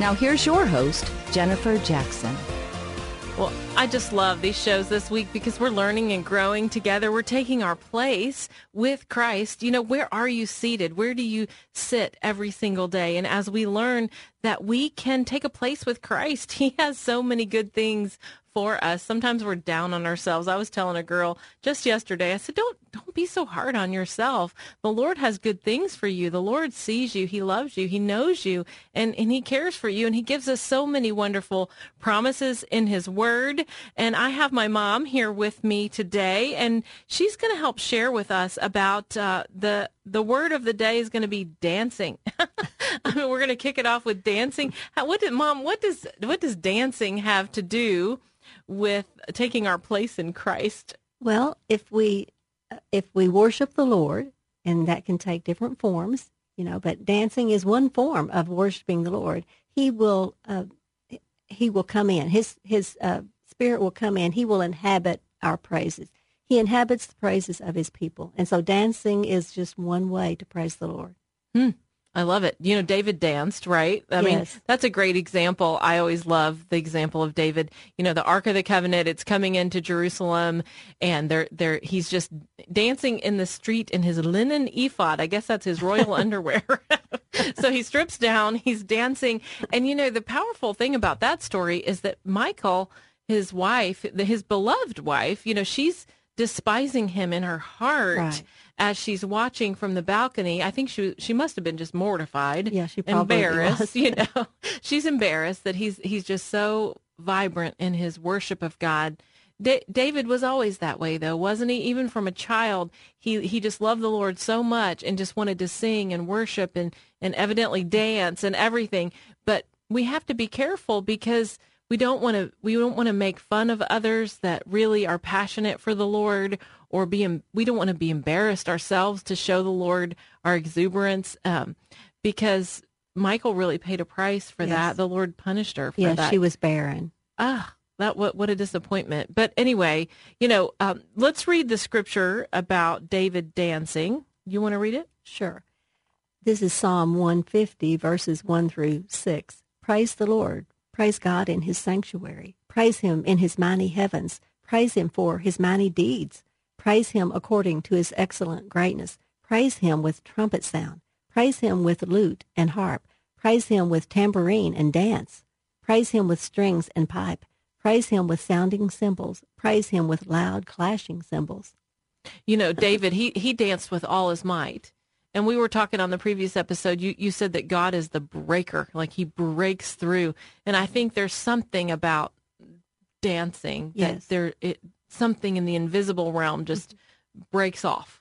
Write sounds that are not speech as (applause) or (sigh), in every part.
Now here's your host, Jennifer Jackson. Well, I just love these shows this week because we're learning and growing together. We're taking our place with Christ. You know, where are you seated? Where do you sit every single day? And as we learn that we can take a place with Christ, (laughs) He has so many good things for us. Sometimes we're down on ourselves. I was telling a girl just yesterday, I said, don't, be so hard on yourself. The Lord has good things for you. The Lord sees you. He loves you. He knows you and, and he cares for you. And he gives us so many wonderful promises in his word. And I have my mom here with me today and she's going to help share with us about, uh, the, the word of the day is going to be dancing. (laughs) I mean, we're going to kick it off with dancing. What did mom, what does, what does dancing have to do with taking our place in Christ? Well, if we if we worship the Lord, and that can take different forms, you know, but dancing is one form of worshiping the Lord. He will uh, he will come in. His his uh, spirit will come in. He will inhabit our praises. He inhabits the praises of his people, and so dancing is just one way to praise the Lord. Hmm. I love it. You know, David danced, right? I yes. mean, that's a great example. I always love the example of David. You know, the Ark of the Covenant, it's coming into Jerusalem and they're, they're, he's just dancing in the street in his linen ephod. I guess that's his royal (laughs) underwear. (laughs) so he strips down, he's dancing. And, you know, the powerful thing about that story is that Michal, his wife, his beloved wife, you know, she's despising him in her heart. Right as she's watching from the balcony. I think she she must have been just mortified. Yeah, she probably embarrassed. Was. You know, (laughs) she's embarrassed that he's he's just so vibrant in his worship of God. David was always that way, though, wasn't he? Even from a child, he he just loved the Lord so much and just wanted to sing and worship and and evidently dance and everything. But we have to be careful because we don't want to we don't want to make fun of others that really are passionate for the Lord or be we don't want to be embarrassed ourselves to show the Lord our exuberance um, because Michal really paid a price for yes. that. The Lord punished her for yes, that. she was barren. Ah, that what what a disappointment. But anyway, you know, um, let's read the scripture about David dancing. You want to read it? Sure. This is Psalm 150, verses 1 through 6. Praise the Lord. Praise God in his sanctuary. Praise him in his mighty heavens. Praise him for his mighty deeds. Praise him according to his excellent greatness. Praise him with trumpet sound. Praise him with lute and harp. Praise him with tambourine and dance. Praise him with strings and pipe. Praise him with sounding cymbals. Praise him with loud clashing cymbals. You know, David, he, he danced with all his might. And we were talking on the previous episode, you, you said that God is the breaker, like he breaks through. And I think there's something about dancing that yes. there it something in the invisible realm just mm-hmm. breaks off.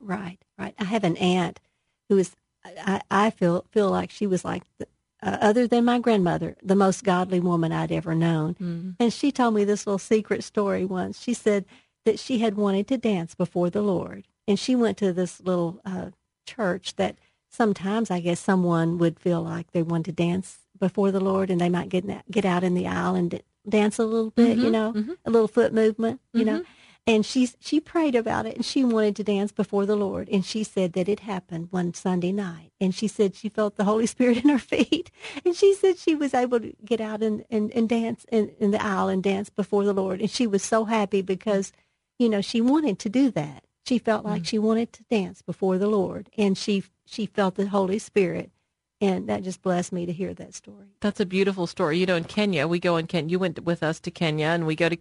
Right, right. I have an aunt who is I, I feel feel like she was like the, uh, other than my grandmother, the most godly woman I'd ever known. Mm-hmm. And she told me this little secret story once. She said that she had wanted to dance before the Lord, and she went to this little uh, church that sometimes I guess someone would feel like they wanted to dance before the Lord, and they might get get out in the aisle and dance a little bit, mm-hmm, you know, mm-hmm. a little foot movement, you mm-hmm. know. And she she prayed about it, and she wanted to dance before the Lord. And she said that it happened one Sunday night. And she said she felt the Holy (laughs) Spirit in her feet. And she said she was able to get out and, and, and dance in, in the aisle and dance before the Lord. And she was so happy because, you know, she wanted to do that. She felt like she wanted to dance before the Lord, and she she felt the Holy Spirit And that just blessed me to hear that story. That's a beautiful story. You know, in Kenya, we go in Kenya. You went with us to Kenya, and we go to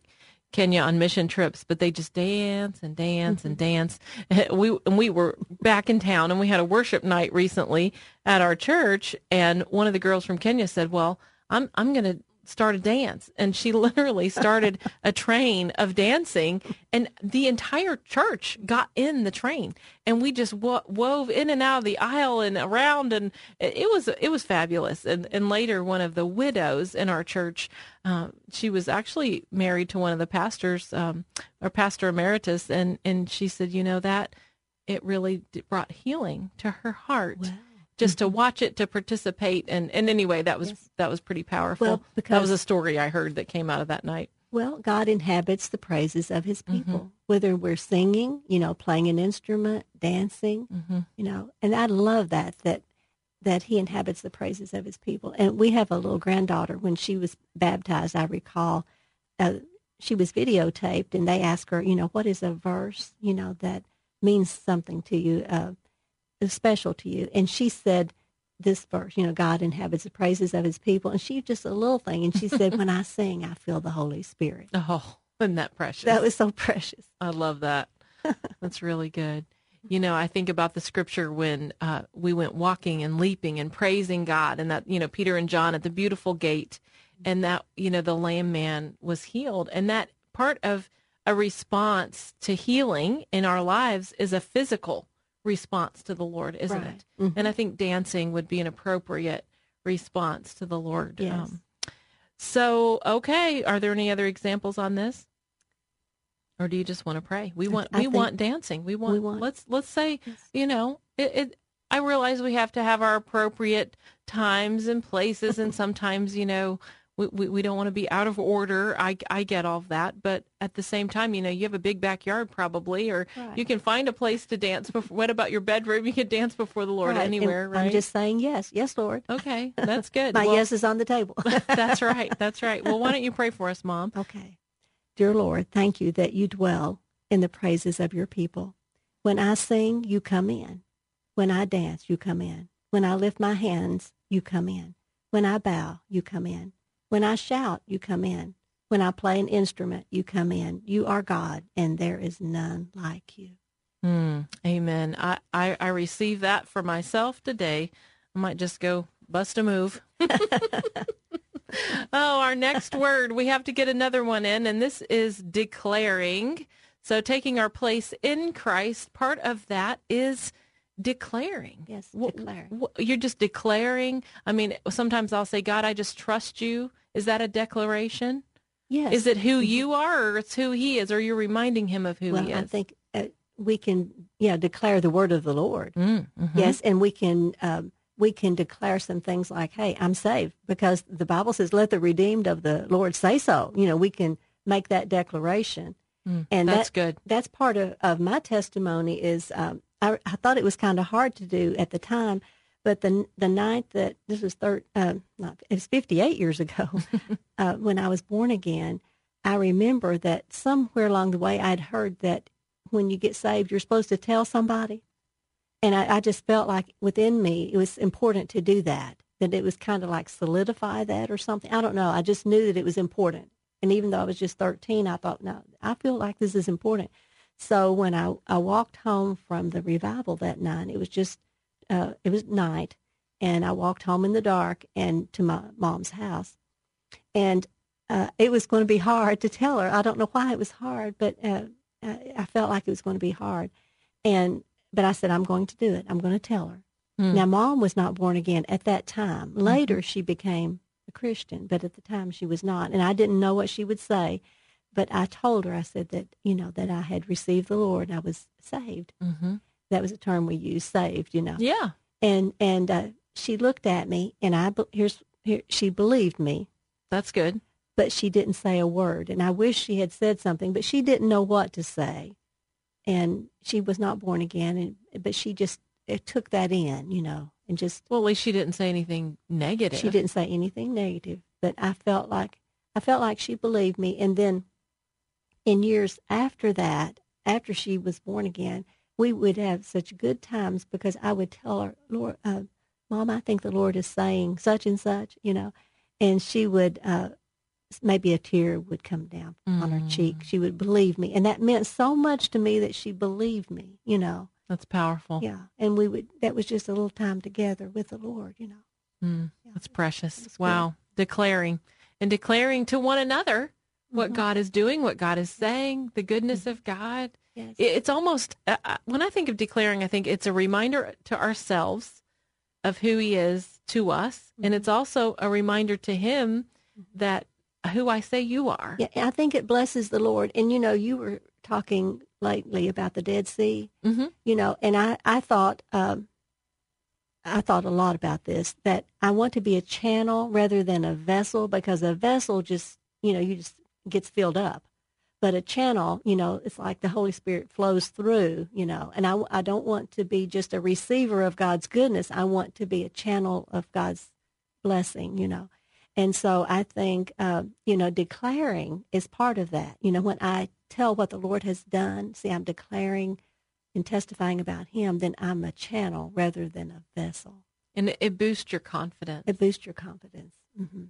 Kenya on mission trips, but they just dance and dance mm-hmm. and dance. (laughs) We and we were back in town, and we had a worship night recently at our church, and one of the girls from Kenya said, "Well, I'm I'm going to start a dance. And she (laughs) literally started a train of dancing and the entire church got in the train. And we just wo- wove in and out of the aisle and around and it was it was fabulous. And and later one of the widows in our church uh, she was actually married to one of the pastors um, or pastor emeritus and and she said you know that? It really brought healing to her heart. Wow just to mm-hmm. watch it to participate and and anyway that was yes. that was pretty powerful well, because, that was a story i heard that came out of that night well god inhabits the praises of his mm-hmm. people mm-hmm. whether we're singing you know playing an instrument dancing mm-hmm. you know and i love that that that he inhabits the praises of his people and we have a little granddaughter when she was baptized i recall uh, she was videotaped and they asked her you know what is a verse you know that means something to you uh, is special to you? And she said this verse, you know, God inhabits the praises of his people. And she just a little thing. And she said, (laughs) when I sing, I feel the Holy Spirit. Oh, isn't that precious? That was so precious. I love that. (laughs) That's really good. You know, I think about the scripture when uh, we went walking and leaping and praising God, and that, you know, Peter and John at the beautiful gate, and that, you know, the lame man was healed. And that part of a response to healing in our lives is a physical response to the Lord, isn't right. it? Mm-hmm. And I think dancing would be an appropriate response to the Lord. Yes. Um, so, okay, are there any other examples on this? Or do you just want to pray? We want I we want dancing. We want, we want, let's let's say, yes. you know, it, it I realize we have to have our appropriate times and places and sometimes, you know, we, we, we don't want to be out of order. I, I get all of that. But at the same time, you know, you have a big backyard probably, or right. you can find a place to dance. Before, what about your bedroom? You can dance before the Lord right. anywhere, and right? I'm just saying yes. Yes, Lord. Okay, that's (laughs) good. My well, yes is on the table. (laughs) that's (laughs) right. That's right. Well, why don't you pray for us, Mom? Okay. Dear Lord, thank you that you dwell in the praises of your people. When I sing, you come in. When I dance, you come in. When I lift my hands, you come in. When I bow, you come in. When I shout, you come in. When I play an instrument, you come in. You are God, and there is none like you. Mm, amen. I, I, I receive that for myself today. I might just go bust a move. (laughs) oh, our next word. We have to get another one in, and this is declaring. So, taking our place in Christ, part of that is declaring. Yes, declaring. You're just declaring. I mean, sometimes I'll say, God, I just trust you. Is that a declaration? Yes. Is it who mm-hmm. you are, or it's who he is, or you're reminding him of who well, he is? I think uh, we can, yeah, declare the word of the Lord. Mm, mm-hmm. Yes, and we can. Um, we can declare some things like, "Hey, I'm saved," because the Bible says, "Let the redeemed of the Lord say so." You know, we can make that declaration, mm, and that's that, good. That's part of, of my testimony. Is um, I, I thought it was kind of hard to do at the time but the the night that this was third, uh, not it was 58 years ago, (laughs) uh, when I was born again, I remember that somewhere along the way I'd heard that when you get saved, you're supposed to tell somebody, and I, I just felt like within me it was important to do that. That it was kind of like solidify that or something. I don't know. I just knew that it was important. And even though I was just 13, I thought, no, I feel like this is important. So when I, I walked home from the revival that night, it was just uh, it was night, and I walked home in the dark and to my mom's house, and uh, it was going to be hard to tell her. I don't know why it was hard, but uh, I felt like it was going to be hard, and but I said I'm going to do it. I'm going to tell her. Mm. Now, mom was not born again at that time. Mm-hmm. Later, mm-hmm. she became a Christian, but at the time she was not, and I didn't know what she would say. But I told her, I said that you know that I had received the Lord, and I was saved. Mm-hmm. That was a term we used, saved, you know. Yeah. And and uh, she looked at me, and I here's here she believed me. That's good. But she didn't say a word, and I wish she had said something, but she didn't know what to say, and she was not born again, and but she just it took that in, you know, and just. Well, at least she didn't say anything negative. She didn't say anything negative, but I felt like I felt like she believed me, and then in years after that, after she was born again, we would have such good times because I would tell her, Lord, uh, Mom, I think the Lord is saying such and such, you know. And she would, uh, maybe a tear would come down on her cheek. She would believe me. And that meant so much to me that she believed me, you know. That's powerful. Yeah. And we would, that was just a little time together with the Lord, you know. Mm, that's precious. That's good. Wow. Declaring and declaring to one another what Mhm. God is doing, what God is saying, the goodness of God. Yes. It's almost, uh, uh, when I think of declaring, I think it's a reminder to ourselves of who He is to us. And it's also a reminder to Him that who I say you are. Yeah, I think it blesses the Lord. And you know, you were talking lately about the Dead Sea, hmm you know, and I I thought um, I thought a lot about this that I want to be a channel rather than a vessel because a vessel just you know you just gets filled up, but a channel you know it's like the Holy Spirit flows through you know, and I I don't want to be just a receiver of God's goodness. I want to be a channel of God's blessing, you know. And so I think, uh, you know, declaring is part of that. You know, when I tell what the Lord has done, see, I'm declaring and testifying about Him, then I'm a channel rather than a vessel. And it, boosts your confidence. It boosts your confidence. hmm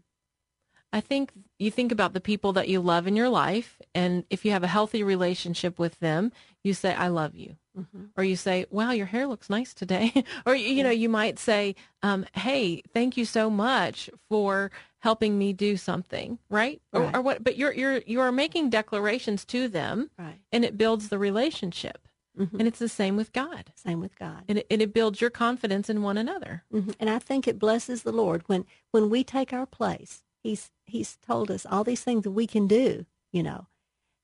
I think you think about the people that you love in your life, and if you have a healthy relationship with them, you say, I love you. hmm Or you say, wow, your hair looks nice today. (laughs) or, you know, you might say, um, hey, thank you so much for helping me do something, right? Or, Right. or what, but you're, you're, you are making declarations to them Right. and it builds the relationship. hmm And it's the same with God. Same with God. And it, and it builds your confidence in one another. hmm And I think it blesses the Lord when when we take our place. He's He's told us all these things that we can do, you know,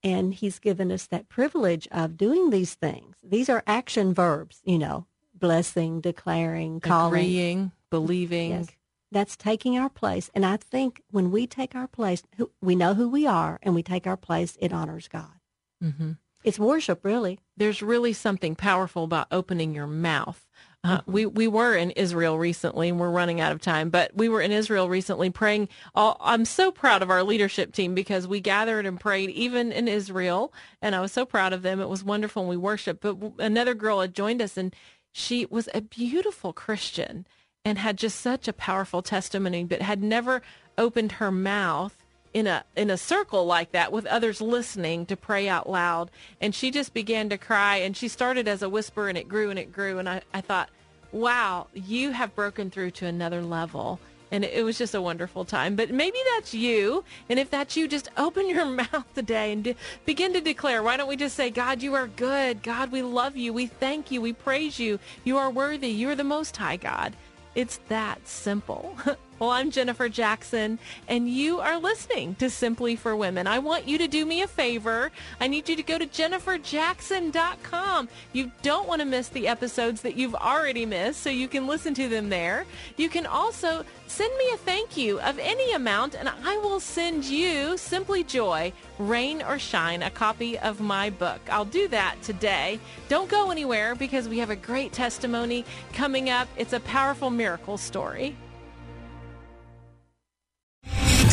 and He's given us that privilege of doing these things. These are action verbs, you know, blessing, declaring, calling. Agreeing, believing. Yes. That's taking our place. And I think when we take our place, we know who we are and we take our place, it honors God. hmm It's worship, really. there's really something powerful about opening your mouth. Uh, Mm-hmm. We we were in Israel recently, and we're running out of time. But we were in Israel recently praying. All, I'm so proud of our leadership team because we gathered and prayed even in Israel, and I was so proud of them. It was wonderful, and we worshiped. But w- another girl had joined us, and she was a beautiful Christian and had just such a powerful testimony, but had never opened her mouth in a in a circle like that with others listening to pray out loud. And she just began to cry and she started as a whisper and it grew and it grew. And I, I thought wow you have broken through to another level. And it, was just a wonderful time. But maybe that's you. And if that's you just (laughs) open your (laughs) mouth today and de- begin to declare. Why don't we just say god you are good. God we love you. We thank you. We praise you. You are worthy. You are the most high god. It's that simple. (laughs) well, I'm Jennifer Jackson, and you are listening to Simply for Women. I want you to do me a favor. I need you to go to jenniferjackson.com. You don't want to miss the episodes that you've already missed, so you can listen to them there. You can also send me a thank you of any amount, and I will send you Simply Joy, Rain or Shine, a copy of my book. I'll do that today. Don't go anywhere because we have a great testimony coming up. It's a powerful miracle story.